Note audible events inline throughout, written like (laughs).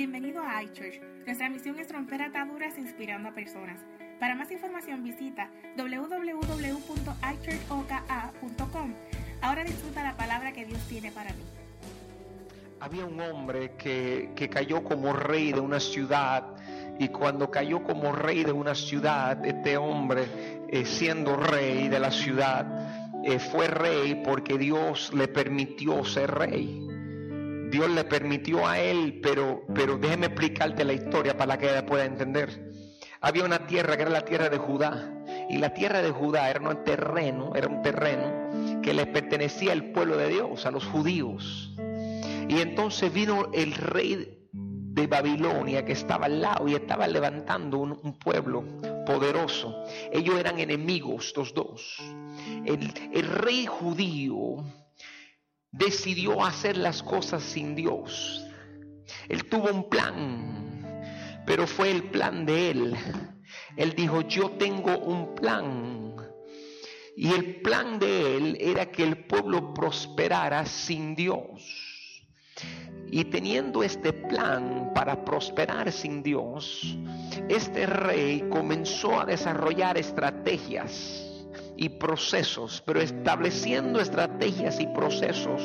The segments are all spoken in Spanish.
Bienvenido a iChurch. Nuestra misión es romper ataduras inspirando a personas. Para más información visita www.ichurchoka.com. Ahora disfruta la palabra que Dios tiene para ti. Había un hombre que, que cayó como rey de una ciudad y cuando cayó como rey de una ciudad, este hombre, eh, siendo rey de la ciudad, eh, fue rey porque Dios le permitió ser rey. Dios le permitió a él, pero, pero déjeme explicarte la historia para que ella pueda entender. Había una tierra que era la tierra de Judá, y la tierra de Judá era un terreno, era un terreno que le pertenecía al pueblo de Dios, a los judíos. Y entonces vino el rey de Babilonia que estaba al lado y estaba levantando un, pueblo poderoso. Ellos eran enemigos, los dos. El rey judío decidió hacer las cosas sin Dios. Él tuvo un plan, pero fue el plan de él. Él dijo, yo tengo un plan. Y el plan de él era que el pueblo prosperara sin Dios. Y teniendo este plan para prosperar sin Dios, este rey comenzó a desarrollar estrategias y procesos, pero estableciendo estrategias y procesos,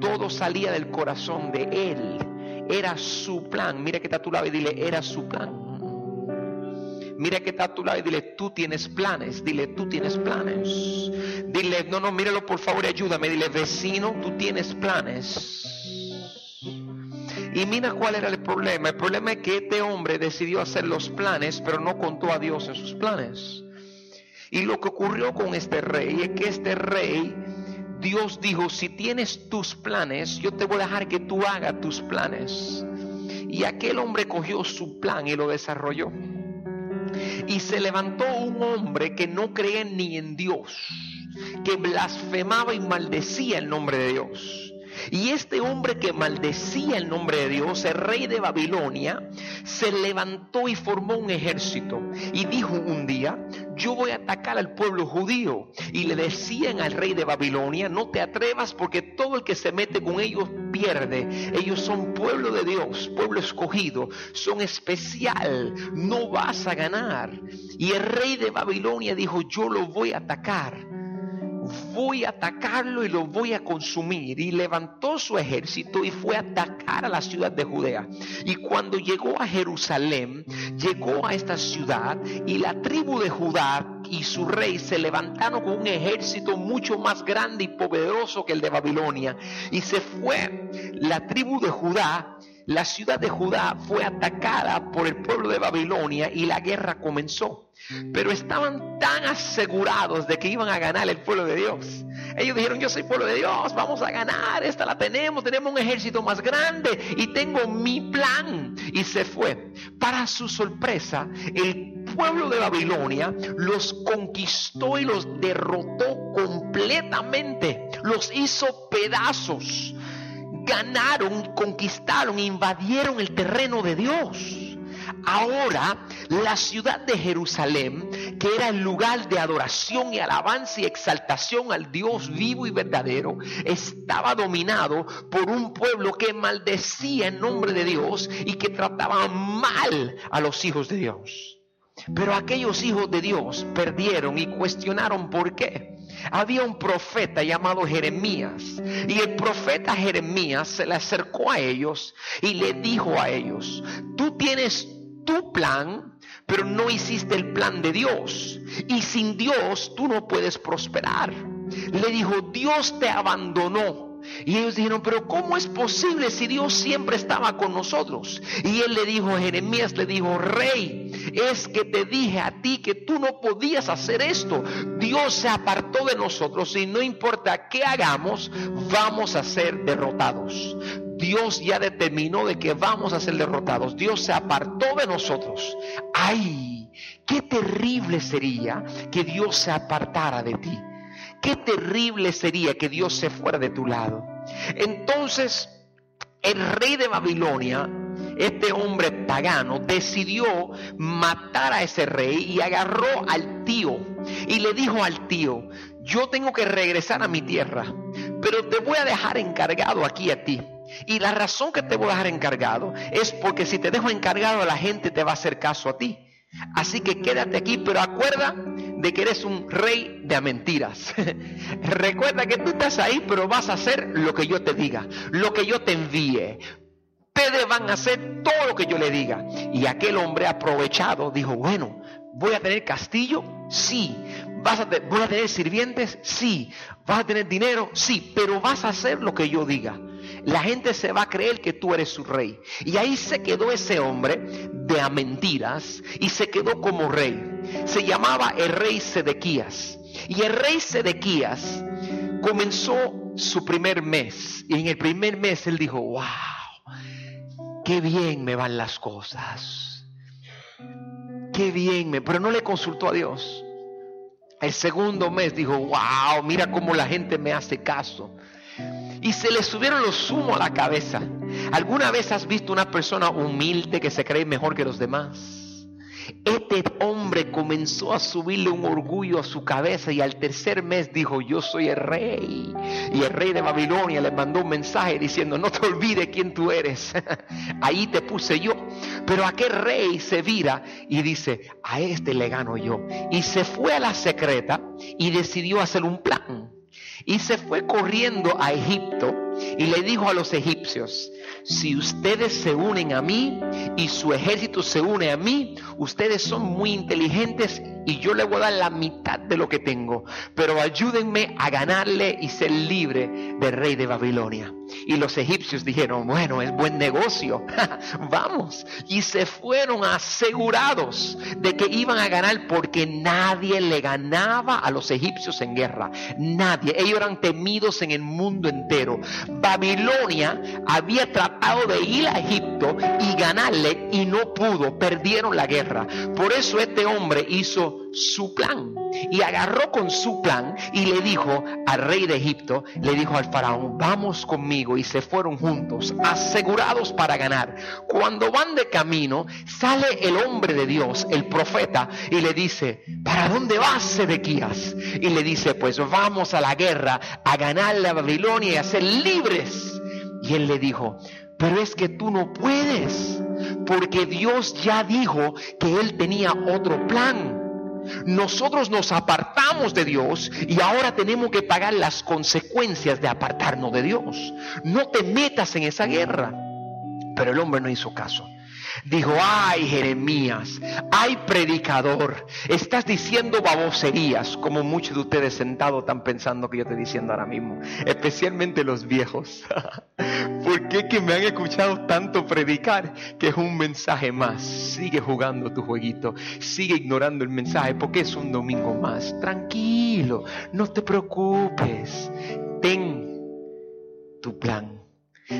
todo salía del corazón de él. Era su plan. Mira que está a tu lado y dile, era su plan. Mira que está a tu lado y dile, tú tienes planes. Dile, tú tienes planes. Dile, no, no, míralo por favor y ayúdame. Dile, vecino, tú tienes planes. Y mira cuál era el problema. El problema es que este hombre decidió hacer los planes, pero no contó a Dios en sus planes. Y lo que ocurrió con este rey es que este rey, Dios dijo, si tienes tus planes, yo te voy a dejar que tú hagas tus planes. Y aquel hombre cogió su plan y lo desarrolló. Y se levantó un hombre que no creía ni en Dios, que blasfemaba y maldecía el nombre de Dios. Y este hombre que maldecía el nombre de Dios, el rey de Babilonia, se levantó y formó un ejército. Y dijo un día, yo voy a atacar al pueblo judío. Y le decían al rey de Babilonia, no te atrevas porque todo el que se mete con ellos pierde. Ellos son pueblo de Dios, pueblo escogido, son especial, no vas a ganar. Y el rey de Babilonia dijo, yo lo voy a atacar voy a atacarlo y lo voy a consumir. Y levantó su ejército y fue a atacar a la ciudad de Judea. Y cuando llegó a Jerusalén, llegó a esta ciudad y la tribu de Judá y su rey se levantaron con un ejército mucho más grande y poderoso que el de Babilonia. Y se fue la tribu de Judá la ciudad de Judá fue atacada por el pueblo de Babilonia y la guerra comenzó. Pero estaban tan asegurados de que iban a ganar el pueblo de Dios. Ellos dijeron, yo soy pueblo de Dios, vamos a ganar, esta la tenemos, tenemos un ejército más grande y tengo mi plan. Y se fue. Para su sorpresa, el pueblo de Babilonia los conquistó y los derrotó completamente. Los hizo pedazos ganaron, conquistaron, invadieron el terreno de Dios. Ahora la ciudad de Jerusalén, que era el lugar de adoración y alabanza y exaltación al Dios vivo y verdadero, estaba dominado por un pueblo que maldecía en nombre de Dios y que trataba mal a los hijos de Dios. Pero aquellos hijos de Dios perdieron y cuestionaron por qué había un profeta llamado Jeremías. Y el profeta Jeremías se le acercó a ellos y le dijo a ellos, tú tienes tu plan, pero no hiciste el plan de Dios. Y sin Dios tú no puedes prosperar. Le dijo, Dios te abandonó. Y ellos dijeron, pero ¿cómo es posible si Dios siempre estaba con nosotros? Y él le dijo, Jeremías le dijo, rey, es que te dije a ti que tú no podías hacer esto. Dios se apartó de nosotros y no importa qué hagamos, vamos a ser derrotados. Dios ya determinó de que vamos a ser derrotados. Dios se apartó de nosotros. ¡Ay! Qué terrible sería que Dios se apartara de ti. Qué terrible sería que Dios se fuera de tu lado. Entonces, el rey de Babilonia, este hombre pagano, decidió matar a ese rey y agarró al tío y le dijo al tío, yo tengo que regresar a mi tierra, pero te voy a dejar encargado aquí a ti. Y la razón que te voy a dejar encargado es porque si te dejo encargado la gente te va a hacer caso a ti. Así que quédate aquí, pero acuerda de que eres un rey de mentiras. (laughs) Recuerda que tú estás ahí, pero vas a hacer lo que yo te diga, lo que yo te envíe. Ustedes van a hacer todo lo que yo le diga. Y aquel hombre aprovechado dijo, bueno, ¿voy a tener castillo? Sí. ¿Vas a ¿Voy a tener sirvientes? Sí. ¿Vas a tener dinero? Sí. Pero vas a hacer lo que yo diga la gente se va a creer que tú eres su rey. Y ahí se quedó ese hombre de a mentiras y se quedó como rey. Se llamaba el rey Sedequías. Y el rey Sedequías comenzó su primer mes. Y en el primer mes él dijo, wow, qué bien me van las cosas. Qué bien me... Pero no le consultó a Dios. El segundo mes dijo, wow, mira cómo la gente me hace caso y se le subieron los humos a la cabeza. ¿Alguna vez has visto una persona humilde que se cree mejor que los demás? Este hombre comenzó a subirle un orgullo a su cabeza y al tercer mes dijo, yo soy el rey. Y el rey de Babilonia le mandó un mensaje diciendo, no te olvides quién tú eres. (laughs) Ahí te puse yo. Pero aquel rey se vira y dice, a este le gano yo. Y se fue a la secreta y decidió hacer un plan y se fue corriendo a Egipto y le dijo a los egipcios, si ustedes se unen a mí y su ejército se une a mí, ustedes son muy inteligentes y yo le voy a dar la mitad de lo que tengo, pero ayúdenme a ganarle y ser libre del rey de Babilonia. Y los egipcios dijeron, bueno, es buen negocio, (laughs) vamos. Y se fueron asegurados de que iban a ganar porque nadie le ganaba a los egipcios en guerra. Nadie. Ellos eran temidos en el mundo entero. Babilonia había tratado de ir a Egipto y ganarle y no pudo. Perdieron la guerra. Por eso este hombre hizo su plan. Y agarró con su plan y le dijo al rey de Egipto, le dijo al faraón, vamos conmigo. Y se fueron juntos, asegurados para ganar. Cuando van de camino, sale el hombre de Dios, el profeta, y le dice, ¿para dónde vas, Sedequías? Y le dice, pues vamos a la guerra, a ganar la Babilonia y a ser libres. Y él le dijo, pero es que tú no puedes, porque Dios ya dijo que él tenía otro plan. Nosotros nos apartamos de Dios y ahora tenemos que pagar las consecuencias de apartarnos de Dios. No te metas en esa guerra. Pero el hombre no hizo caso. Dijo, ay Jeremías, ay predicador, estás diciendo baboserías, como muchos de ustedes sentados están pensando que yo estoy diciendo ahora mismo, especialmente los viejos. (laughs) ¿Por qué que me han escuchado tanto predicar que es un mensaje más? Sigue jugando tu jueguito, sigue ignorando el mensaje porque es un domingo más. Tranquilo, no te preocupes, ten tu plan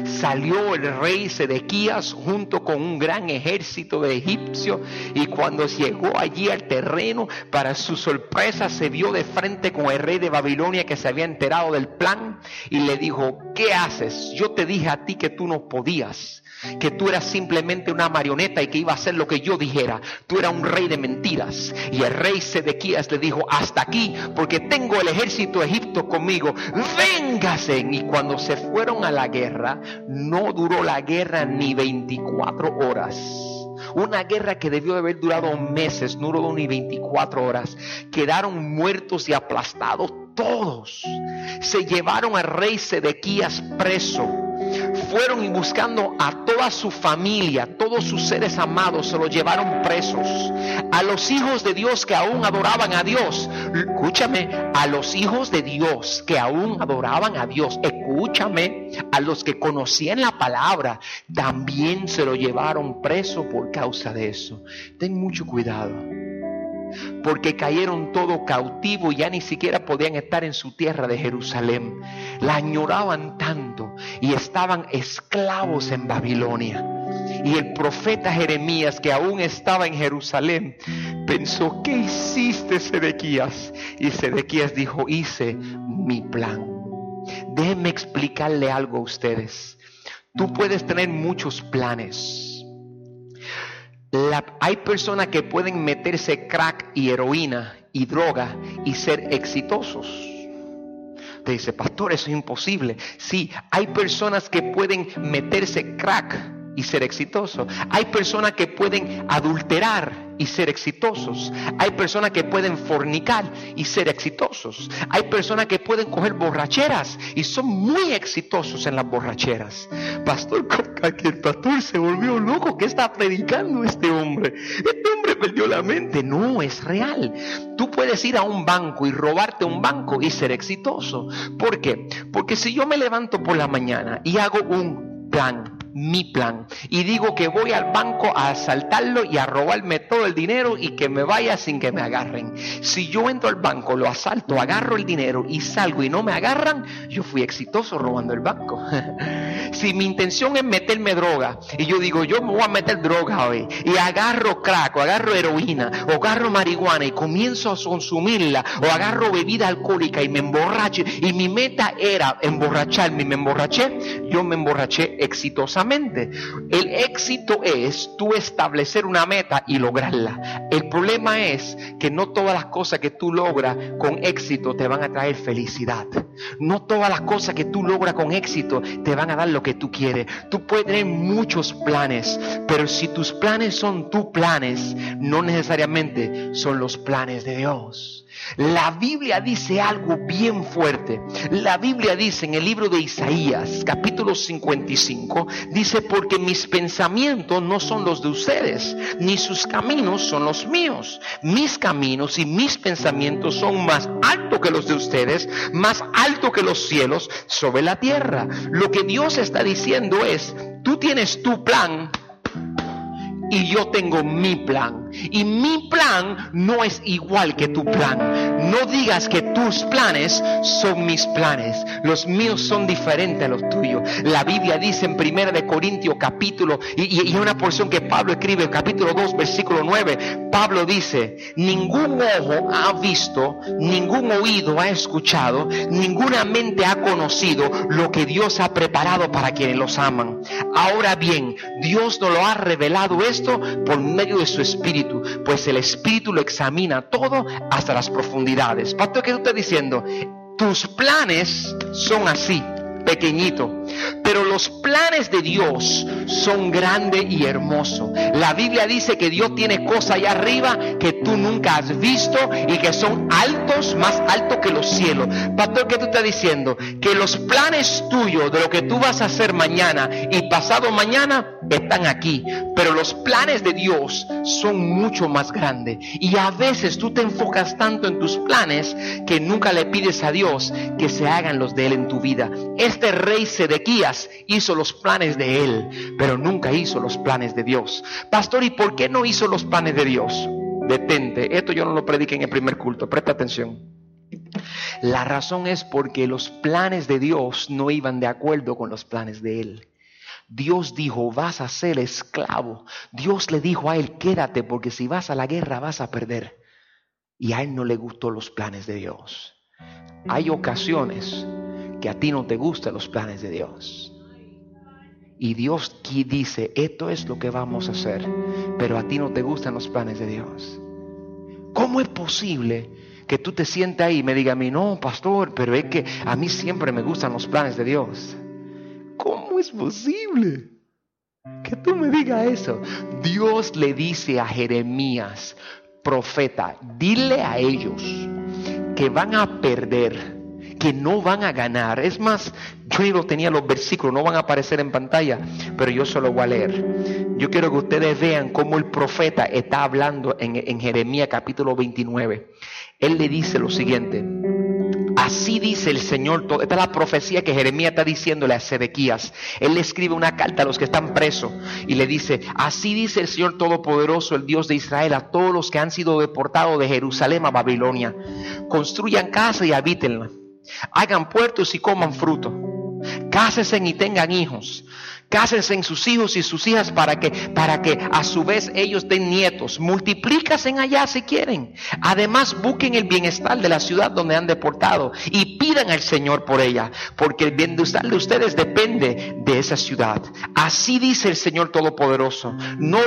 Salió el rey Sedequías junto con un gran ejército de egipcios y cuando llegó allí al terreno, para su sorpresa se vio de frente con el rey de Babilonia que se había enterado del plan y le dijo, ¿qué haces? Yo te dije a ti que tú no podías que tú eras simplemente una marioneta y que iba a hacer lo que yo dijera. Tú eras un rey de mentiras. Y el rey Sedequías le dijo, hasta aquí, porque tengo el ejército de Egipto conmigo. Véngase. Y cuando se fueron a la guerra, no duró la guerra ni 24 horas. Una guerra que debió de haber durado meses, no duró ni 24 horas. Quedaron muertos y aplastados todos. Se llevaron al rey Sedequías preso fueron y buscando a toda su familia, todos sus seres amados, se los llevaron presos. A los hijos de Dios que aún adoraban a Dios, escúchame, a los hijos de Dios que aún adoraban a Dios, escúchame, a los que conocían la palabra, también se lo llevaron preso por causa de eso. Ten mucho cuidado porque cayeron todo cautivo y ya ni siquiera podían estar en su tierra de Jerusalén. La añoraban tanto y estaban esclavos en Babilonia. Y el profeta Jeremías, que aún estaba en Jerusalén, pensó, ¿qué hiciste, Sedequías? Y Sedequías dijo, hice mi plan. Déjenme explicarle algo a ustedes. Tú puedes tener muchos planes hay personas que pueden meterse crack y heroína y droga y ser exitosos. Usted dice, pastor, eso es imposible. Sí, hay personas que pueden meterse crack y ser exitosos. Hay personas que pueden adulterar y ser exitosos. Hay personas que pueden fornicar y ser exitosos. Hay personas que pueden coger borracheras y son muy exitosos en las borracheras. Pastor, (laughs) el pastor se volvió loco. ¿Qué está predicando este hombre? Este hombre perdió la mente. No, es real. Tú puedes ir a un banco y robarte un banco y ser exitoso. ¿Por qué? Porque si yo me levanto por la mañana y hago un plan mi plan. Y digo que voy al banco a asaltarlo y a robarme todo el dinero y que me vaya sin que me agarren. Si yo entro al banco, lo asalto, agarro el dinero y salgo y no me agarran, yo fui exitoso robando el banco. (laughs) si mi intención es meterme droga y yo digo, yo me voy a meter droga hoy y agarro crack o agarro heroína o agarro marihuana y comienzo a consumirla o agarro bebida alcohólica y me emborracho y mi meta era emborracharme y me emborraché, yo me emborraché exitosamente el éxito es tú establecer una meta y lograrla. El problema es que no todas las cosas que tú logras con éxito te van a traer felicidad. No todas las cosas que tú logras con éxito te van a dar lo que tú quieres. Tú puedes tener muchos planes, pero si tus planes son tus planes, no necesariamente son los planes de Dios. La Biblia dice algo bien fuerte. La Biblia dice en el libro de Isaías, capítulo 55, dice, porque mis pensamientos no son los de ustedes, ni sus caminos son los míos. Mis caminos y mis pensamientos son más altos que los de ustedes, más altos que los cielos sobre la tierra. Lo que Dios está diciendo es, tú tienes tu plan y yo tengo mi plan. Y mi plan no es igual que tu plan. No digas que tus planes son mis planes. Los míos son diferentes a los tuyos. La Biblia dice en 1 de Corintios capítulo, y, y, una porción que Pablo escribe, capítulo 2, versículo 9, Pablo dice, ningún ojo ha visto, ningún oído ha escuchado, ninguna mente ha conocido lo que Dios ha preparado para quienes los aman. Ahora bien, Dios nos lo ha revelado esto por medio de su Pues el Espíritu lo examina todo hasta las profundidades. Pastor, ¿qué tú estás diciendo? Tus planes son así, pequeñito. Pero los planes de Dios son grandes y hermosos. La Biblia dice que Dios tiene cosas allá arriba que tú nunca has visto y que son altos, más altos que los cielos. Pastor, ¿qué tú estás diciendo? Que los planes tuyos de lo que tú vas a hacer mañana y pasado mañana están aquí. Pero los planes de Dios son mucho más grandes. Y a veces tú te enfocas tanto en tus planes que nunca le pides a Dios que se hagan los de Él en tu vida. Este rey se hizo los planes de él, pero nunca hizo los planes de Dios. Pastor, ¿y por qué no hizo los planes de Dios? Detente, esto yo no lo prediqué en el primer culto, presta atención. La razón es porque los planes de Dios no iban de acuerdo con los planes de él. Dios dijo, vas a ser esclavo. Dios le dijo a él, quédate porque si vas a la guerra vas a perder. Y a él no le gustó los planes de Dios. Hay ocasiones que a ti no te gustan los planes de Dios. Y Dios dice, esto es lo que vamos a hacer, pero a ti no te gustan los planes de Dios. ¿Cómo es posible que tú te sientas ahí y me digas a mí, no, pastor, pero es que a mí siempre me gustan los planes de Dios? ¿Cómo es posible que tú me digas eso? Dios le dice a Jeremías, profeta, dile a ellos que van a perder que no van a ganar. Es más, yo no tenía los versículos, no van a aparecer en pantalla, pero yo se los voy a leer. Yo quiero que ustedes vean cómo el profeta está hablando en, en Jeremías capítulo 29. Él le dice lo siguiente. Así dice el Señor. Esta es la profecía que Jeremías está diciéndole a Sedequías. Él le escribe una carta a los que están presos y le dice, así dice el Señor Todopoderoso, el Dios de Israel, a todos los que han sido deportados de Jerusalén a Babilonia. Construyan casa y habítenla hagan puertos y coman fruto, cásense y tengan hijos, Cásense en sus hijos y sus hijas para que, para que a su vez ellos den nietos. Multiplíquense allá si quieren. Además, busquen el bienestar de la ciudad donde han deportado y pidan al Señor por ella, porque el bienestar de ustedes depende de esa ciudad. Así dice el Señor Todopoderoso. No,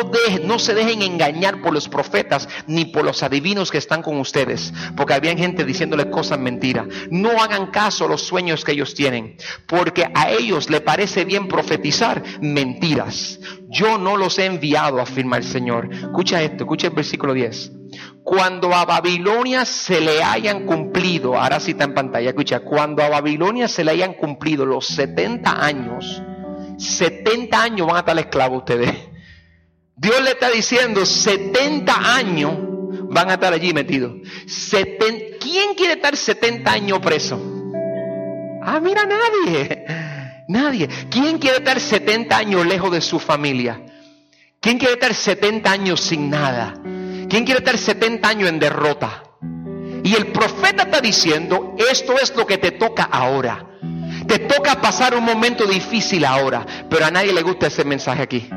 se dejen engañar por los profetas ni por los adivinos que están con ustedes, porque había gente diciéndole cosas mentiras. No hagan caso a los sueños que ellos tienen, porque a ellos le parece bien profetizar mentiras. Yo no los he enviado, afirma el Señor. Escucha esto, escucha el versículo 10. Cuando a Babilonia se le hayan cumplido, ahora sí está en pantalla, escucha, cuando a Babilonia se le hayan cumplido los 70 años, 70 años van a estar esclavos ustedes. Dios le está diciendo 70 años van a estar allí metidos. ¿Quién quiere estar 70 años preso? Ah, mira, nadie. Nadie. ¿Quién quiere estar 70 años lejos de su familia? ¿Quién quiere estar 70 años sin nada? ¿Quién quiere estar 70 años en derrota? Y el profeta está diciendo, esto es lo que te toca ahora. Te toca pasar un momento difícil ahora, pero a nadie le gusta ese mensaje aquí.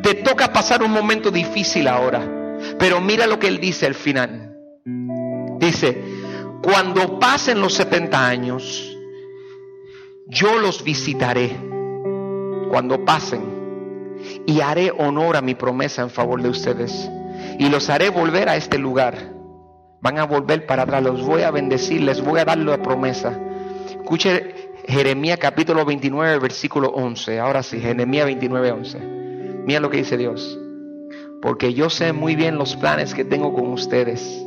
Te toca pasar un momento difícil ahora, pero mira lo que él dice al final. Dice, cuando pasen los 70 años, yo los visitaré cuando pasen y haré honor a mi promesa en favor de ustedes y los haré volver a este lugar. Van a volver para atrás, los voy a bendecir, les voy a dar la promesa. Escuche Jeremías capítulo 29, versículo 11. Ahora sí, Jeremías 29, 11. Mira lo que dice Dios. Porque yo sé muy bien los planes que tengo con ustedes.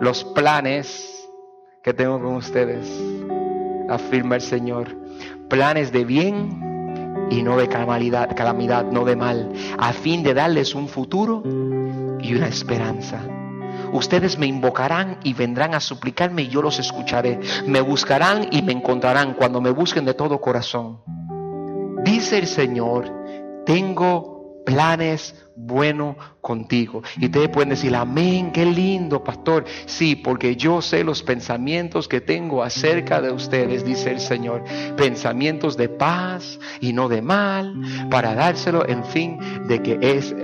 Los planes que tengo con ustedes afirma el Señor. Planes de bien y no de calamidad, calamidad, no de mal, a fin de darles un futuro y una esperanza. Ustedes me invocarán y vendrán a suplicarme y yo los escucharé. Me buscarán y me encontrarán cuando me busquen de todo corazón. Dice el Señor, tengo planes buenos contigo. Y ustedes pueden decir, amén, qué lindo, pastor. Sí, porque yo sé los pensamientos que tengo acerca de ustedes, dice el Señor. Pensamientos de paz y no de mal, para dárselo, en fin, de que es...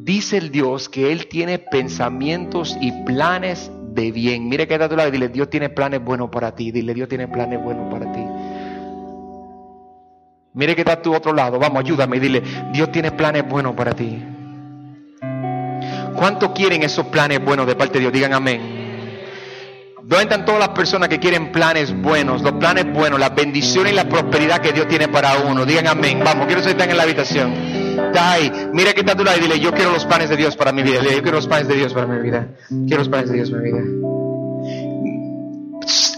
Dice el Dios que Él tiene pensamientos y planes de bien. Mire que está a tu lado dile, Dios tiene planes buenos para ti. Dile, Dios tiene planes buenos para ti. Mire que está a tu otro lado. Vamos, ayúdame y dile, Dios tiene planes buenos para ti. ¿Cuánto quieren esos planes buenos de parte de Dios? Digan amén. ¿Dónde están todas las personas que quieren planes buenos? Los planes buenos, la bendición y la prosperidad que Dios tiene para uno. Digan amén. Vamos, quiero que están en la habitación. Está. Mira que está a tu lado y dile, yo quiero los planes de Dios para mi vida. Dile, yo quiero los planes de Dios para mi vida. Quiero los planes de Dios para mi vida.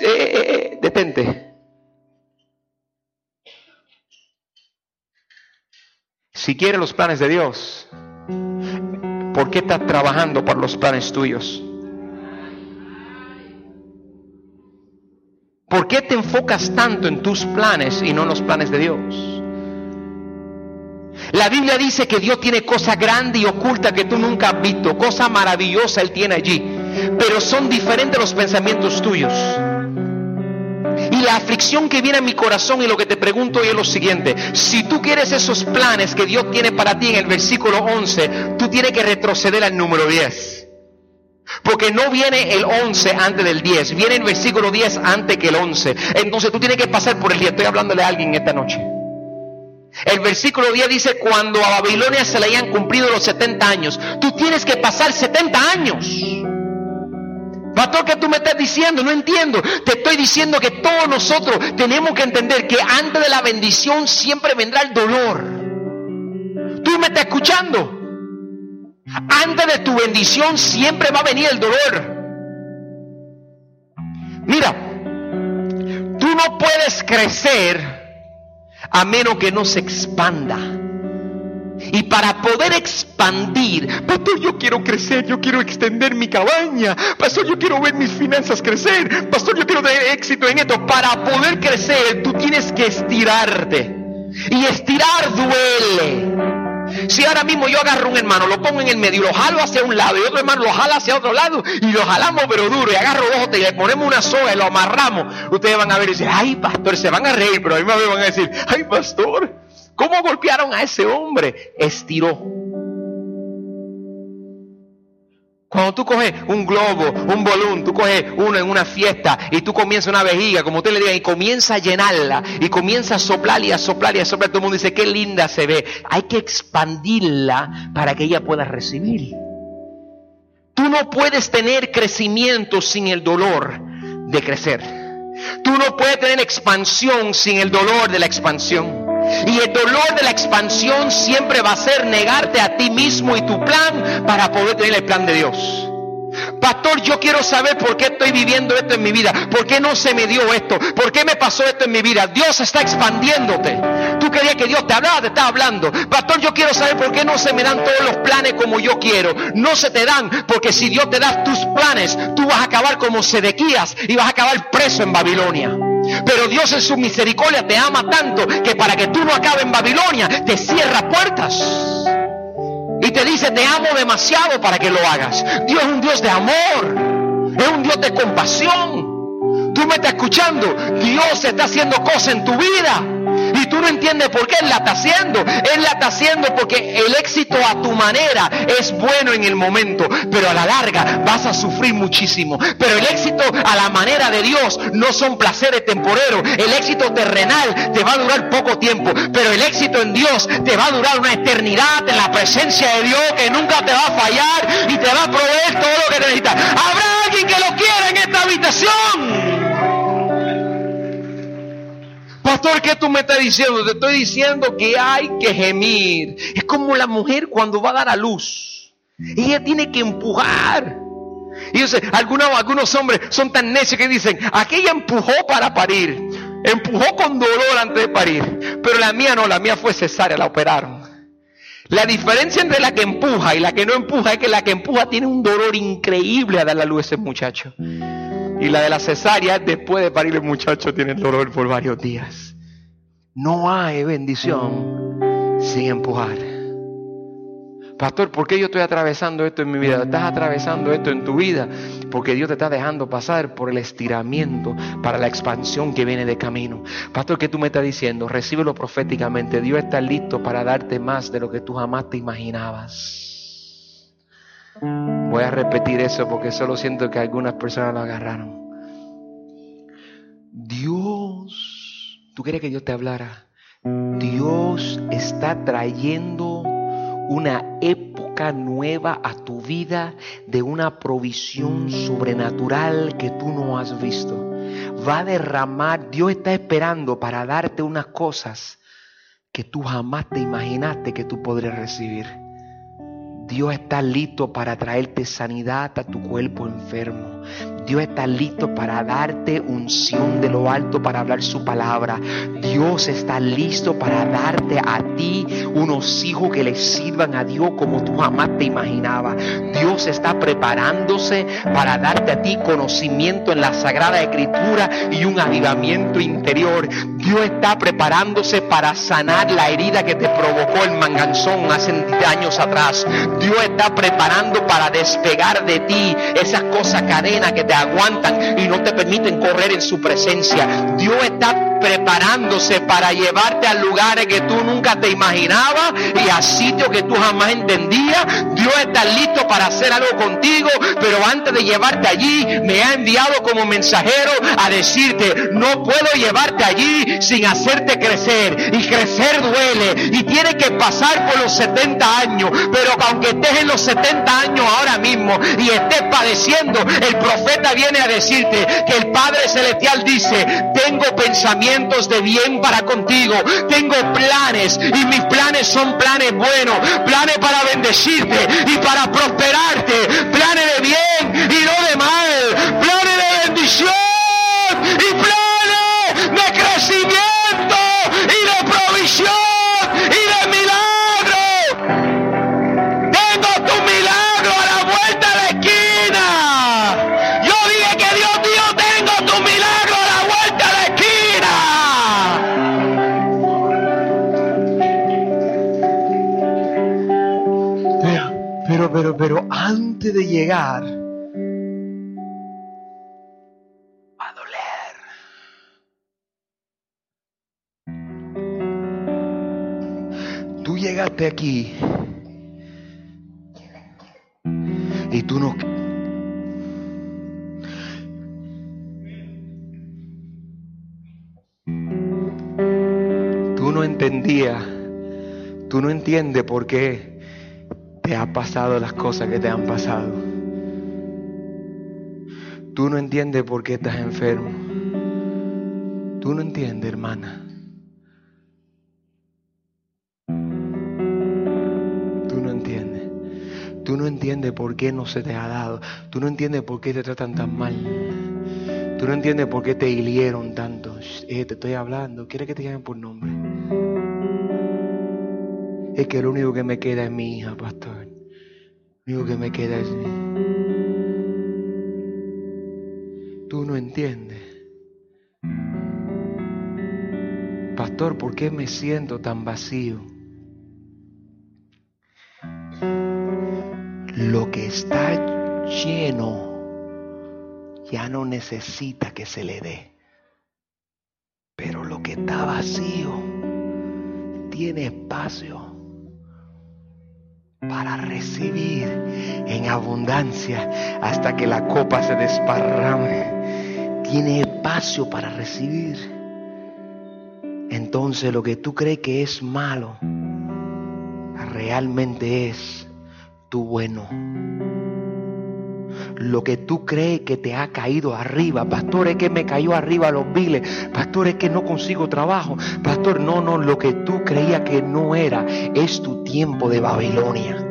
Eh, eh, eh, detente. Si quieres los planes de Dios, ¿por qué estás trabajando por los planes tuyos? ¿Por qué te enfocas tanto en tus planes y no en los planes de Dios? La Biblia dice que Dios tiene cosas grandes y ocultas que tú nunca has visto, cosa maravillosa Él tiene allí, pero son diferentes los pensamientos tuyos. La aflicción que viene en mi corazón y lo que te pregunto hoy es lo siguiente. Si tú quieres esos planes que Dios tiene para ti en el versículo 11, tú tienes que retroceder al número 10. Porque no viene el 11 antes del 10, viene el versículo 10 antes que el 11. Entonces tú tienes que pasar por el 10. Estoy hablándole a alguien esta noche. El versículo 10 dice, cuando a Babilonia se le hayan cumplido los 70 años, tú tienes que pasar 70 años. Pastor, ¿qué tú me estás diciendo? No entiendo. Te estoy diciendo que todos nosotros tenemos que entender que antes de la bendición siempre vendrá el dolor. ¿Tú me estás escuchando? Antes de tu bendición siempre va a venir el dolor. Mira, tú no puedes crecer a menos que no se expanda. Y para poder expandir, pastor, yo quiero crecer, yo quiero extender mi cabaña, pastor, yo quiero ver mis finanzas crecer, pastor, yo quiero tener éxito en esto. Para poder crecer, tú tienes que estirarte. Y estirar duele. Si ahora mismo yo agarro un hermano, lo pongo en el medio lo jalo hacia un lado y otro hermano lo jala hacia otro lado y lo jalamos pero duro y agarro dos y le ponemos una soga y lo amarramos, ustedes van a ver y decir, ay pastor, se van a reír, pero a mí me van a decir, ay pastor, ¿Cómo golpearon a ese hombre? Estiró. Cuando tú coges un globo, un balón, tú coges uno en una fiesta y tú comienzas una vejiga, como usted le diga, y comienza a llenarla y comienza a soplar y a soplar y a soplar, todo el mundo dice, qué linda se ve. Hay que expandirla para que ella pueda recibir. Tú no puedes tener crecimiento sin el dolor de crecer. Tú no puedes tener expansión sin el dolor de la expansión. Y el dolor de la expansión siempre va a ser negarte a ti mismo y tu plan para poder tener el plan de Dios. Pastor, yo quiero saber por qué estoy viviendo esto en mi vida. ¿Por qué no se me dio esto? ¿Por qué me pasó esto en mi vida? Dios está expandiéndote. Tú querías que Dios te hablara, te estaba hablando. Pastor, yo quiero saber por qué no se me dan todos los planes como yo quiero. No se te dan porque si Dios te da tus planes, tú vas a acabar como Sedequías y vas a acabar preso en Babilonia. Pero Dios en su misericordia te ama tanto que para que tú no acabes en Babilonia te cierra puertas. Y te dice, te amo demasiado para que lo hagas. Dios es un Dios de amor. Es un Dios de compasión. Tú me estás escuchando. Dios está haciendo cosas en tu vida. Y tú no entiendes por qué Él la está haciendo. Él la está haciendo porque el éxito a tu manera es bueno en el momento, pero a la larga vas a sufrir muchísimo. Pero el éxito a la manera de Dios no son placeres temporeros. El éxito terrenal te va a durar poco tiempo, pero el éxito en Dios te va a durar una eternidad en la presencia de Dios que nunca te va a fallar y te va a proveer todo lo que necesitas. Habrá alguien que lo quiera en esta habitación. Pastor, ¿qué tú me estás diciendo? Te estoy diciendo que hay que gemir. Es como la mujer cuando va a dar a luz. Ella tiene que empujar. Y yo sé, algunos, algunos hombres son tan necios que dicen, aquella empujó para parir. Empujó con dolor antes de parir. Pero la mía no, la mía fue cesárea, la operaron. La diferencia entre la que empuja y la que no empuja es que la que empuja tiene un dolor increíble a dar la luz a ese muchacho. Y la de la cesárea, después de parir el muchacho, tiene dolor por varios días. No hay bendición sin empujar. Pastor, ¿por qué yo estoy atravesando esto en mi vida? Estás atravesando esto en tu vida porque Dios te está dejando pasar por el estiramiento para la expansión que viene de camino. Pastor, ¿qué tú me estás diciendo? Recíbelo proféticamente. Dios está listo para darte más de lo que tú jamás te imaginabas. Voy a repetir eso porque solo siento que algunas personas lo agarraron. Dios, tú quieres que Dios te hablara. Dios está trayendo una época nueva a tu vida de una provisión sobrenatural que tú no has visto. Va a derramar, Dios está esperando para darte unas cosas que tú jamás te imaginaste que tú podrías recibir. Dios está listo para traerte sanidad a tu cuerpo enfermo. Dios está listo para darte unción de lo alto para hablar su palabra. Dios está listo para darte a ti unos hijos que le sirvan a Dios como tú jamás te imaginabas. Dios está preparándose para darte a ti conocimiento en la Sagrada Escritura y un avivamiento interior. Dios está preparándose para sanar la herida que te provocó el manganzón hace años atrás. Dios está preparando para despegar de ti esas cosas cadenas que te aguantan y no te permiten correr en su presencia. Dios está preparándose para llevarte a lugares que tú nunca te imaginabas y a sitios que tú jamás entendías. Dios está listo para hacer algo contigo, pero antes de llevarte allí, me ha enviado como mensajero a decirte, no puedo llevarte allí sin hacerte crecer. Y crecer duele y tienes que pasar por los 70 años, pero aunque estés en los 70 años ahora mismo y estés padeciendo, el profeta viene a decirte que el Padre Celestial dice, tengo pensamientos de bien para contigo. Tengo planes y mis planes son planes buenos, planes para bendecirte y para prosperarte, planes de bien y no de mal, planes de bendición pero, pero, antes de llegar a doler. tú llegaste aquí y tú no... Tú no entendías, tú no entiendes por qué te ha pasado las cosas que te han pasado. Tú no entiendes por qué estás enfermo. Tú no entiendes, hermana. Tú no entiendes. Tú no entiendes por qué no se te ha dado. Tú no entiendes por qué te tratan tan mal. Tú no entiendes por qué te hirieron tanto. Eh, te estoy hablando. ¿Quieres que te llamen por nombre? Es que lo único que me queda es mi hija, pastor. Lo único que me queda es mi... Tú no entiendes. Pastor, ¿por qué me siento tan vacío? Lo que está lleno ya no necesita que se le dé. Pero lo que está vacío tiene espacio para recibir en abundancia hasta que la copa se desparrame. Tiene espacio para recibir. Entonces lo que tú crees que es malo, realmente es tu bueno lo que tú crees que te ha caído arriba. Pastor, es que me cayó arriba los viles. Pastor, es que no consigo trabajo. Pastor, no, no, lo que tú creías que no era es tu tiempo de Babilonia.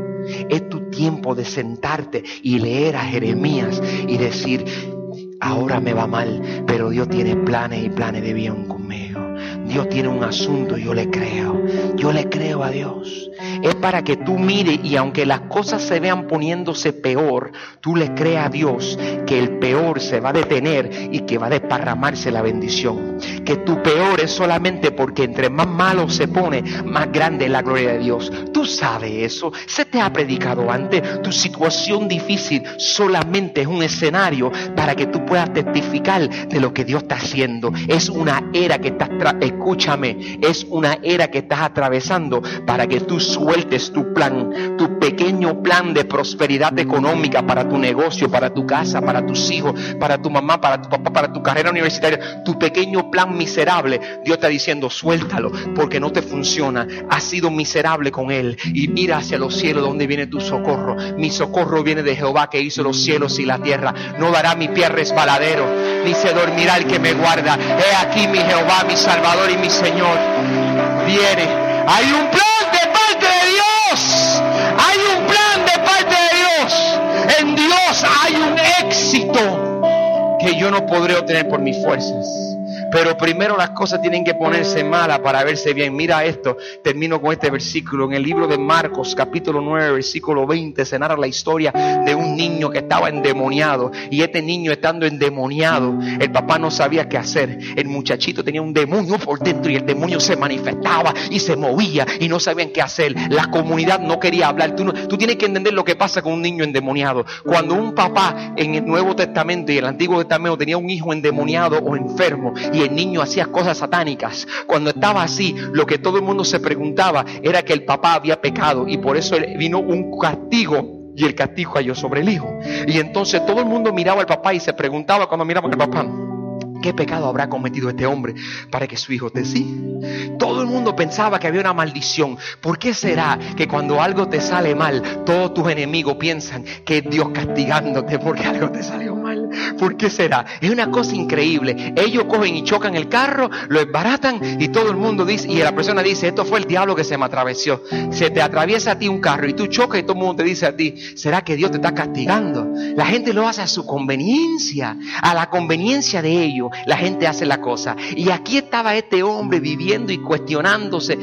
Es tu tiempo de sentarte y leer a Jeremías y decir, ahora me va mal, pero Dios tiene planes y planes de bien conmigo. Dios tiene un asunto, yo le creo. Yo le creo a Dios para que tú mires y aunque las cosas se vean poniéndose peor, tú le creas a Dios que el peor se va a detener y que va a desparramarse la bendición. Que tu peor es solamente porque entre más malo se pone, más grande es la gloria de Dios. Tú sabes eso, se te ha predicado antes. Tu situación difícil solamente es un escenario para que tú puedas testificar de lo que Dios está haciendo. Es una era que estás, escúchame, es una era que estás atravesando para que tú sueltes tu plan, tu pequeño plan de prosperidad económica para tu negocio, para tu casa, para tus hijos, para tu mamá, para tu papá, para tu carrera universitaria, tu pequeño plan miserable, Dios está diciendo, suéltalo, porque no te funciona, has sido miserable con él y mira hacia los cielos donde viene tu socorro. Mi socorro viene de Jehová que hizo los cielos y la tierra. No dará mi pie resbaladero, ni se dormirá el que me guarda. He aquí mi Jehová, mi Salvador y mi Señor. Viene. Hay un plan hay un plan de parte de Dios. En Dios hay un éxito que yo no podré obtener por mis fuerzas. Pero primero las cosas tienen que ponerse malas para verse bien. Mira esto, termino con este versículo. En el libro de Marcos, capítulo 9, versículo 20, se narra la historia de un niño que estaba endemoniado. Y este niño estando endemoniado, el papá no sabía qué hacer. El muchachito tenía un demonio por dentro y el demonio se manifestaba y se movía y no sabían qué hacer. La comunidad no quería hablar. Tú, tú tienes que entender lo que pasa con un niño endemoniado. Cuando un papá en el Nuevo Testamento y el Antiguo Testamento tenía un hijo endemoniado o enfermo y el niño hacía cosas satánicas. Cuando estaba así, lo que todo el mundo se preguntaba era que el papá había pecado y por eso vino un castigo y el castigo cayó sobre el hijo. Y entonces todo el mundo miraba al papá y se preguntaba cuando miraba al papá, ¿Qué pecado habrá cometido este hombre para que su hijo te sí? Todo el mundo pensaba que había una maldición. ¿Por qué será que cuando algo te sale mal, todos tus enemigos piensan que es Dios castigándote porque algo te salió mal? ¿Por qué será? Es una cosa increíble. Ellos cogen y chocan el carro, lo esbaratan y todo el mundo dice, y la persona dice, esto fue el diablo que se me atravesó. Se te atraviesa a ti un carro y tú chocas y todo el mundo te dice a ti, ¿será que Dios te está castigando? La gente lo hace a su conveniencia, a la conveniencia de ellos la gente hace la cosa. Y aquí estaba este hombre viviendo y cuestionándose.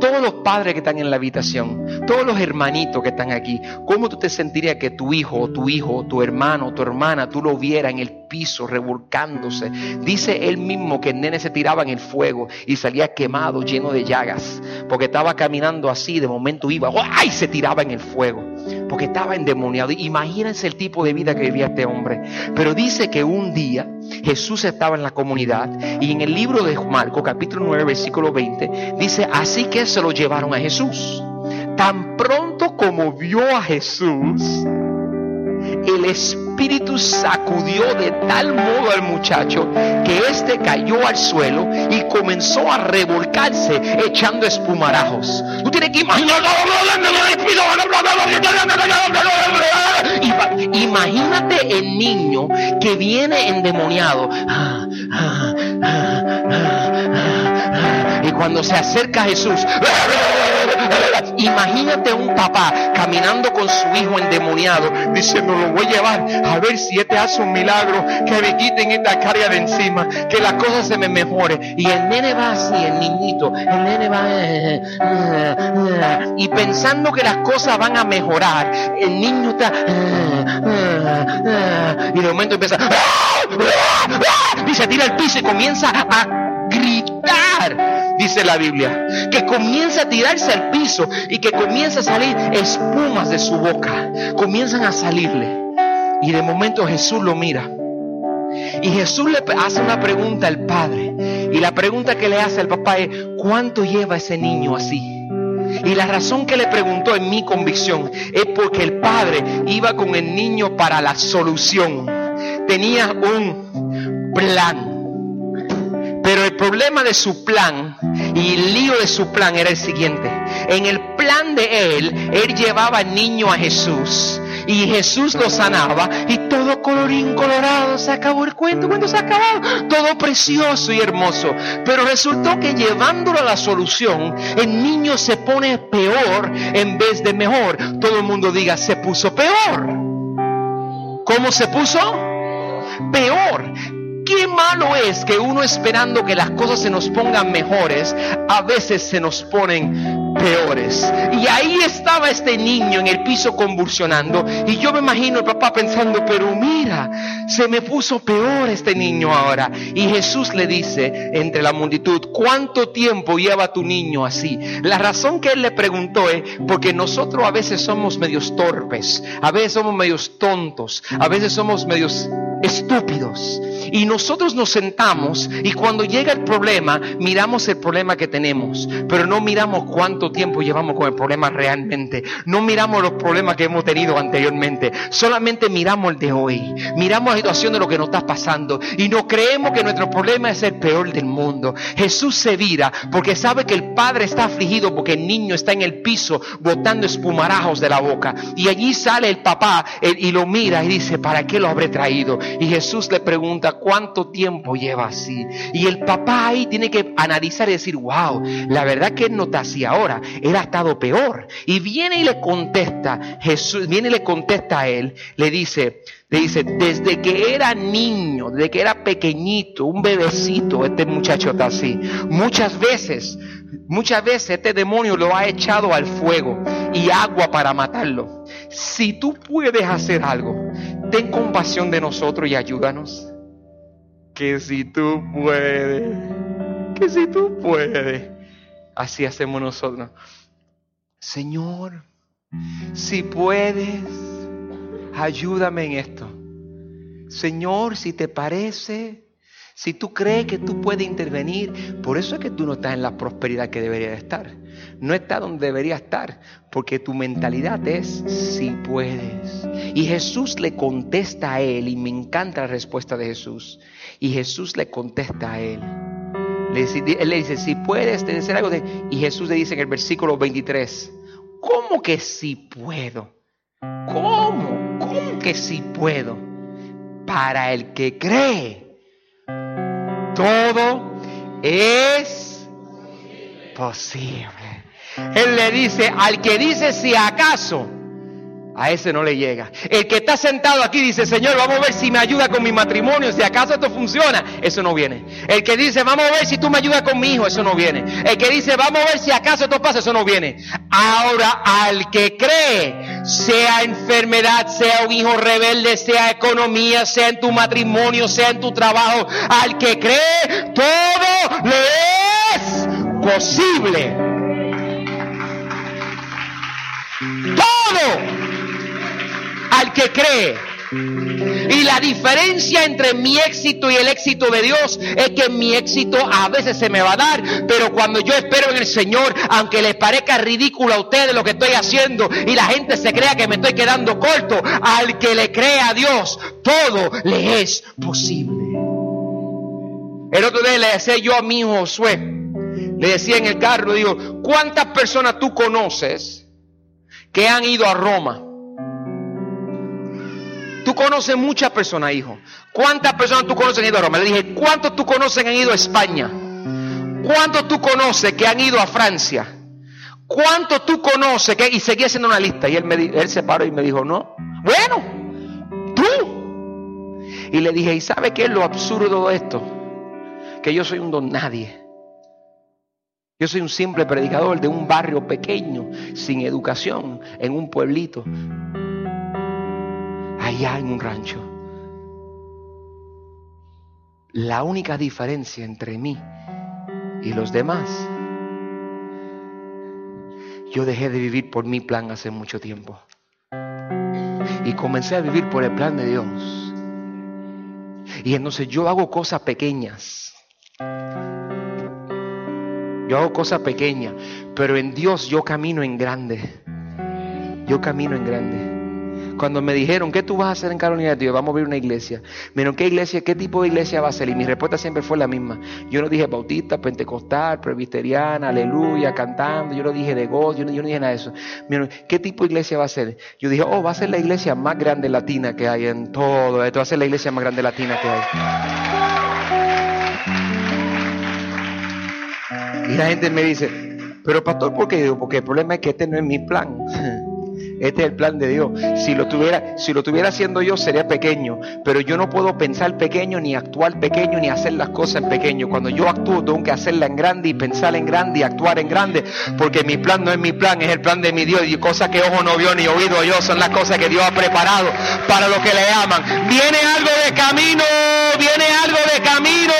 Todos los padres que están en la habitación, todos los hermanitos que están aquí, ¿cómo tú te sentirías que tu hijo tu hijo tu hermano tu hermana tú lo viera en el piso revolcándose? Dice él mismo que el nene se tiraba en el fuego y salía quemado, lleno de llagas, porque estaba caminando así, de momento iba, ¡ay! se tiraba en el fuego, porque estaba endemoniado. Imagínense el tipo de vida que vivía este hombre. Pero dice que un día Jesús estaba en la comunidad y en el libro de Marco, capítulo 9, versículo 20, dice, así que se lo llevaron a Jesús. Tan pronto como vio a Jesús, el espíritu sacudió de tal modo al muchacho que éste cayó al suelo y comenzó a revolcarse echando espumarajos. Tú tienes que imaginar. Imagínate el niño que viene endemoniado. Y cuando se acerca a Jesús, (laughs) imagínate un papá caminando con su hijo endemoniado, diciendo, lo voy a llevar a ver si este hace un milagro, que me quiten esta carga de encima, que la cosa se me mejore. Y el nene va así, el niñito, el nene va... Y pensando que las cosas van a mejorar, el niño está... y de momento empieza... Y se tira al piso y comienza a gritar, dice la Biblia, que comienza a tirarse al piso y que comienza a salir espumas de su boca, comienzan a salirle. Y de momento Jesús lo mira. Y Jesús le hace una pregunta al padre. Y la pregunta que le hace al papá es, ¿cuánto lleva ese niño así? Y la razón que le preguntó en mi convicción es porque el padre iba con el niño para la solución. Tenía un plan. Pero el problema de su plan y el lío de su plan era el siguiente. En el plan de él, él llevaba al niño a Jesús y Jesús lo sanaba y todo colorín colorado, se acabó el cuento, cuando se acabó, todo precioso y hermoso. Pero resultó que llevándolo a la solución, el niño se pone peor en vez de mejor. Todo el mundo diga, se puso peor. ¿Cómo se puso? Peor. Qué malo es que uno esperando que las cosas se nos pongan mejores, a veces se nos ponen peores. Y ahí estaba este niño en el piso convulsionando. Y yo me imagino el papá pensando, pero mira, se me puso peor este niño ahora. Y Jesús le dice entre la multitud, ¿cuánto tiempo lleva tu niño así? La razón que él le preguntó es porque nosotros a veces somos medios torpes, a veces somos medios tontos, a veces somos medios estúpidos. Y nosotros nos sentamos y cuando llega el problema, miramos el problema que tenemos, pero no miramos cuánto tiempo llevamos con el problema realmente. No miramos los problemas que hemos tenido anteriormente. Solamente miramos el de hoy. Miramos la situación de lo que nos está pasando y no creemos que nuestro problema es el peor del mundo. Jesús se vira porque sabe que el Padre está afligido porque el niño está en el piso botando espumarajos de la boca. Y allí sale el papá y lo mira y dice, ¿para qué lo habré traído? Y Jesús le pregunta, ¿cuánto tiempo lleva así? Y el papá ahí tiene que analizar y decir, wow, la verdad que él no está así ahora, él ha estado peor. Y viene y le contesta, Jesús, viene y le contesta a él, le dice, le dice, desde que era niño, desde que era pequeñito, un bebecito, este muchacho está así. Muchas veces, muchas veces este demonio lo ha echado al fuego y agua para matarlo. Si tú puedes hacer algo, ten compasión de nosotros y ayúdanos. Que si tú puedes, que si tú puedes, así hacemos nosotros. Señor, si puedes, ayúdame en esto. Señor, si te parece, si tú crees que tú puedes intervenir, por eso es que tú no estás en la prosperidad que deberías estar. No estás donde debería estar, porque tu mentalidad es si puedes. Y Jesús le contesta a él, y me encanta la respuesta de Jesús. Y Jesús le contesta a él. él le dice, si puedes tener algo de... Y Jesús le dice en el versículo 23, ¿cómo que si puedo? ¿Cómo? ¿Cómo que si puedo? Para el que cree, todo es posible. Él le dice, al que dice si acaso, a ese no le llega. El que está sentado aquí dice, Señor, vamos a ver si me ayuda con mi matrimonio, si acaso esto funciona, eso no viene. El que dice, vamos a ver si tú me ayudas con mi hijo, eso no viene. El que dice, vamos a ver si acaso esto pasa, eso no viene. Ahora, al que cree, sea enfermedad, sea un hijo rebelde, sea economía, sea en tu matrimonio, sea en tu trabajo, al que cree, todo le es posible. Todo al que cree. Y la diferencia entre mi éxito y el éxito de Dios es que mi éxito a veces se me va a dar, pero cuando yo espero en el Señor, aunque les parezca ridículo a ustedes lo que estoy haciendo y la gente se crea que me estoy quedando corto, al que le cree a Dios, todo le es posible. El otro día le decía yo a mi Josué, le decía en el carro, digo, ¿cuántas personas tú conoces que han ido a Roma? Tú conoces muchas personas, hijo. ¿Cuántas personas tú conoces han ido a Roma? Le dije, ¿cuántos tú conoces que han ido a España? ¿Cuántos tú conoces que han ido a Francia? ¿Cuántos tú conoces que... Y seguía haciendo una lista. Y él, me, él se paró y me dijo, no. Bueno, tú. Y le dije, ¿y sabe qué es lo absurdo de esto? Que yo soy un don nadie. Yo soy un simple predicador de un barrio pequeño, sin educación, en un pueblito allá en un rancho. La única diferencia entre mí y los demás, yo dejé de vivir por mi plan hace mucho tiempo. Y comencé a vivir por el plan de Dios. Y entonces yo hago cosas pequeñas. Yo hago cosas pequeñas, pero en Dios yo camino en grande. Yo camino en grande. Cuando me dijeron, ¿qué tú vas a hacer en Carolina Tío? Vamos a abrir una iglesia. Miren, ¿qué iglesia, qué tipo de iglesia va a ser? Y mi respuesta siempre fue la misma. Yo no dije bautista, pentecostal, presbiteriana, aleluya, cantando. Yo no dije de gozo, yo no, dije nada de eso. Miren, ¿qué tipo de iglesia va a ser? Yo dije, oh, va a ser la iglesia más grande latina que hay en todo esto. Va a ser la iglesia más grande latina que hay. Y la gente me dice, pero pastor, ¿por qué? Porque el problema es que este no es mi plan. (laughs) Este es el plan de Dios. Si lo tuviera, si lo tuviera haciendo yo sería pequeño, pero yo no puedo pensar pequeño ni actuar pequeño ni hacer las cosas en pequeño. Cuando yo actúo tengo que hacerla en grande y pensar en grande y actuar en grande, porque mi plan no es mi plan, es el plan de mi Dios y cosas que ojo no vio ni oído yo son las cosas que Dios ha preparado para los que le aman. Viene algo de camino, viene algo de camino.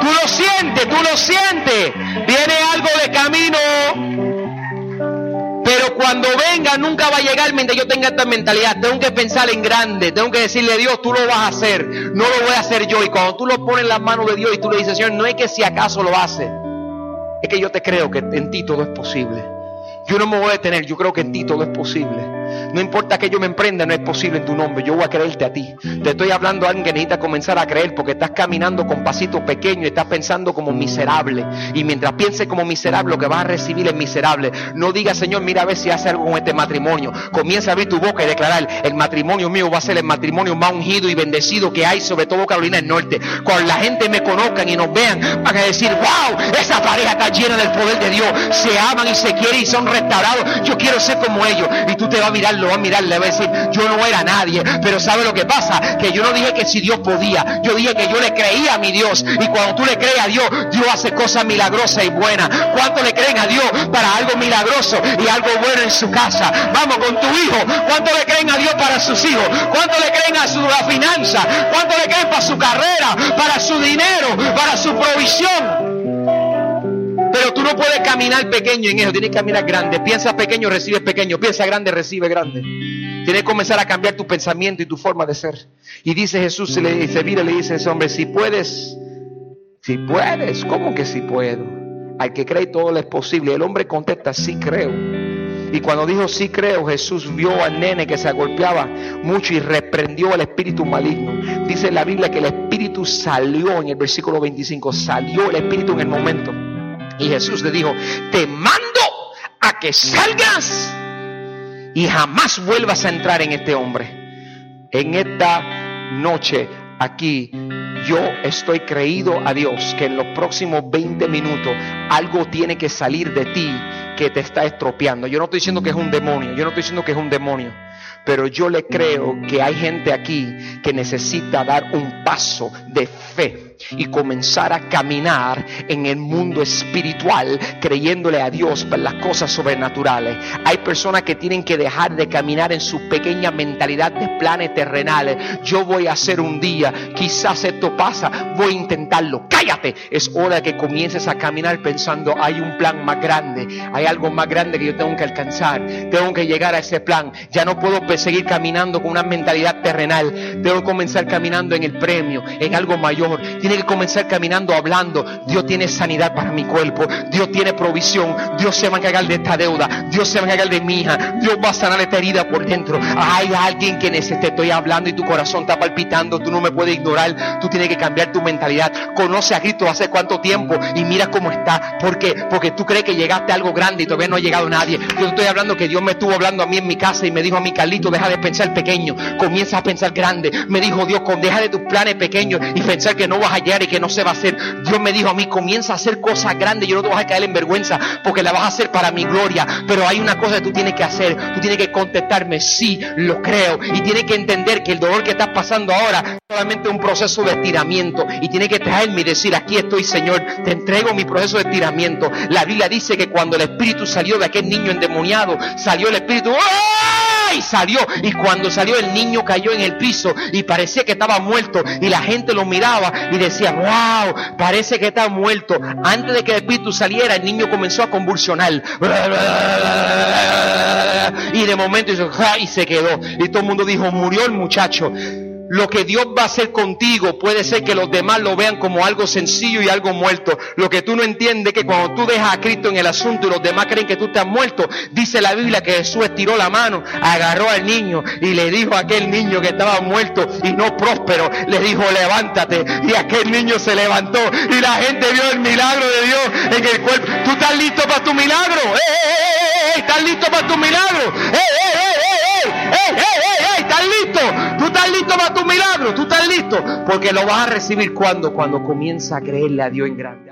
Tú lo sientes, tú lo sientes. Viene algo de camino. Cuando venga nunca va a llegar mientras yo tenga esta mentalidad. Tengo que pensar en grande. Tengo que decirle, Dios, tú lo vas a hacer. No lo voy a hacer yo. Y cuando tú lo pones en las manos de Dios y tú le dices, Señor, no es que si acaso lo hace. Es que yo te creo que en ti todo es posible. Yo no me voy a detener. Yo creo que en ti todo es posible. No importa que yo me emprenda, no es posible en tu nombre. Yo voy a creerte a ti. Te estoy hablando a alguien que necesita comenzar a creer porque estás caminando con pasitos pequeños y estás pensando como miserable. Y mientras pienses como miserable, lo que vas a recibir es miserable. No digas, Señor, mira a ver si hace algo con este matrimonio. Comienza a abrir tu boca y declarar, el matrimonio mío va a ser el matrimonio más ungido y bendecido que hay, sobre todo Carolina del Norte. Cuando la gente me conozcan y nos vean, van a decir, wow, esa pareja está llena del poder de Dios. Se aman y se quieren y son restaurados. Yo quiero ser como ellos. Y tú te vas mirar va a mirar, le va a decir, yo no era nadie, pero ¿sabe lo que pasa? Que yo no dije que si Dios podía, yo dije que yo le creía a mi Dios. Y cuando tú le crees a Dios, Dios hace cosas milagrosas y buenas. ¿Cuánto le creen a Dios para algo milagroso y algo bueno en su casa? Vamos con tu hijo. ¿Cuánto le creen a Dios para sus hijos? ¿Cuánto le creen a su finanza? ¿Cuánto le creen para su carrera, para su dinero, para su provisión? Tú no puedes caminar pequeño en eso, tienes que caminar grande. Piensa pequeño, recibe pequeño. Piensa grande, recibe grande. Tienes que comenzar a cambiar tu pensamiento y tu forma de ser. Y dice Jesús, se, le, y le dice a ese hombre, si puedes, si puedes, ¿cómo que si puedo? Al que cree todo le es posible. El hombre contesta, sí creo. Y cuando dijo sí creo, Jesús vio al nene que se golpeaba mucho y reprendió al espíritu maligno. Dice la Biblia que el espíritu salió en el versículo 25, salió el espíritu en el momento. Y Jesús le dijo, te mando a que salgas y jamás vuelvas a entrar en este hombre. En esta noche aquí yo estoy creído a Dios que en los próximos 20 minutos algo tiene que salir de ti que te está estropeando. Yo no estoy diciendo que es un demonio, yo no estoy diciendo que es un demonio, pero yo le creo que hay gente aquí que necesita dar un paso de fe y comenzar a caminar en el mundo espiritual creyéndole a Dios por las cosas sobrenaturales. Hay personas que tienen que dejar de caminar en su pequeña mentalidad de planes terrenales. Yo voy a hacer un día, quizás esto pasa, voy a intentarlo. Cállate. Es hora que comiences a caminar pensando, hay un plan más grande, hay algo más grande que yo tengo que alcanzar. Tengo que llegar a ese plan. Ya no puedo seguir caminando con una mentalidad terrenal. Que comenzar caminando en el premio, en algo mayor. Tiene que comenzar caminando hablando. Dios tiene sanidad para mi cuerpo. Dios tiene provisión. Dios se va a encargar de esta deuda. Dios se va a encargar de mi hija. Dios va a sanar esta herida por dentro. Hay alguien que necesita, estoy hablando y tu corazón está palpitando. Tú no me puedes ignorar. Tú tienes que cambiar tu mentalidad. Conoce a Cristo hace cuánto tiempo y mira cómo está. ¿Por qué? Porque tú crees que llegaste a algo grande y todavía no ha llegado nadie. Yo estoy hablando que Dios me estuvo hablando a mí en mi casa y me dijo a mi Carlito, deja de pensar pequeño, comienza a pensar grande. Me dijo Dios, con deja de tus planes pequeños y pensar que no vas a llegar y que no se va a hacer. Dios me dijo a mí, comienza a hacer cosas grandes. Yo no te voy a caer en vergüenza porque la vas a hacer para mi gloria. Pero hay una cosa que tú tienes que hacer. Tú tienes que contestarme, sí, lo creo. Y tienes que entender que el dolor que estás pasando ahora es solamente un proceso de estiramiento. Y tienes que traerme y decir, aquí estoy, Señor, te entrego mi proceso de estiramiento. La Biblia dice que cuando el Espíritu salió de aquel niño endemoniado, salió el Espíritu. ¡Ay! salió y cuando salió el niño cayó en el piso y parecía que estaba muerto y la gente lo miraba y decía, wow, parece que está muerto. Antes de que el espíritu saliera, el niño comenzó a convulsionar y de momento y se quedó y todo el mundo dijo, murió el muchacho. Lo que Dios va a hacer contigo puede ser que los demás lo vean como algo sencillo y algo muerto. Lo que tú no entiendes es que cuando tú dejas a Cristo en el asunto y los demás creen que tú estás muerto, dice la Biblia que Jesús estiró la mano, agarró al niño y le dijo a aquel niño que estaba muerto y no próspero, le dijo levántate y aquel niño se levantó y la gente vio el milagro de Dios en el cuerpo. ¿Tú estás listo para tu milagro? ¡Eh, eh, eh, eh! ¿Estás listo para tu milagro? ¡Eh, eh, eh, eh, ¡Eh, eh, eh, eh! ¿Estás listo? ¿Tú estás listo para tu milagro? ¿Tú estás listo? Porque lo vas a recibir cuando, cuando comienza a creerle a Dios en grande.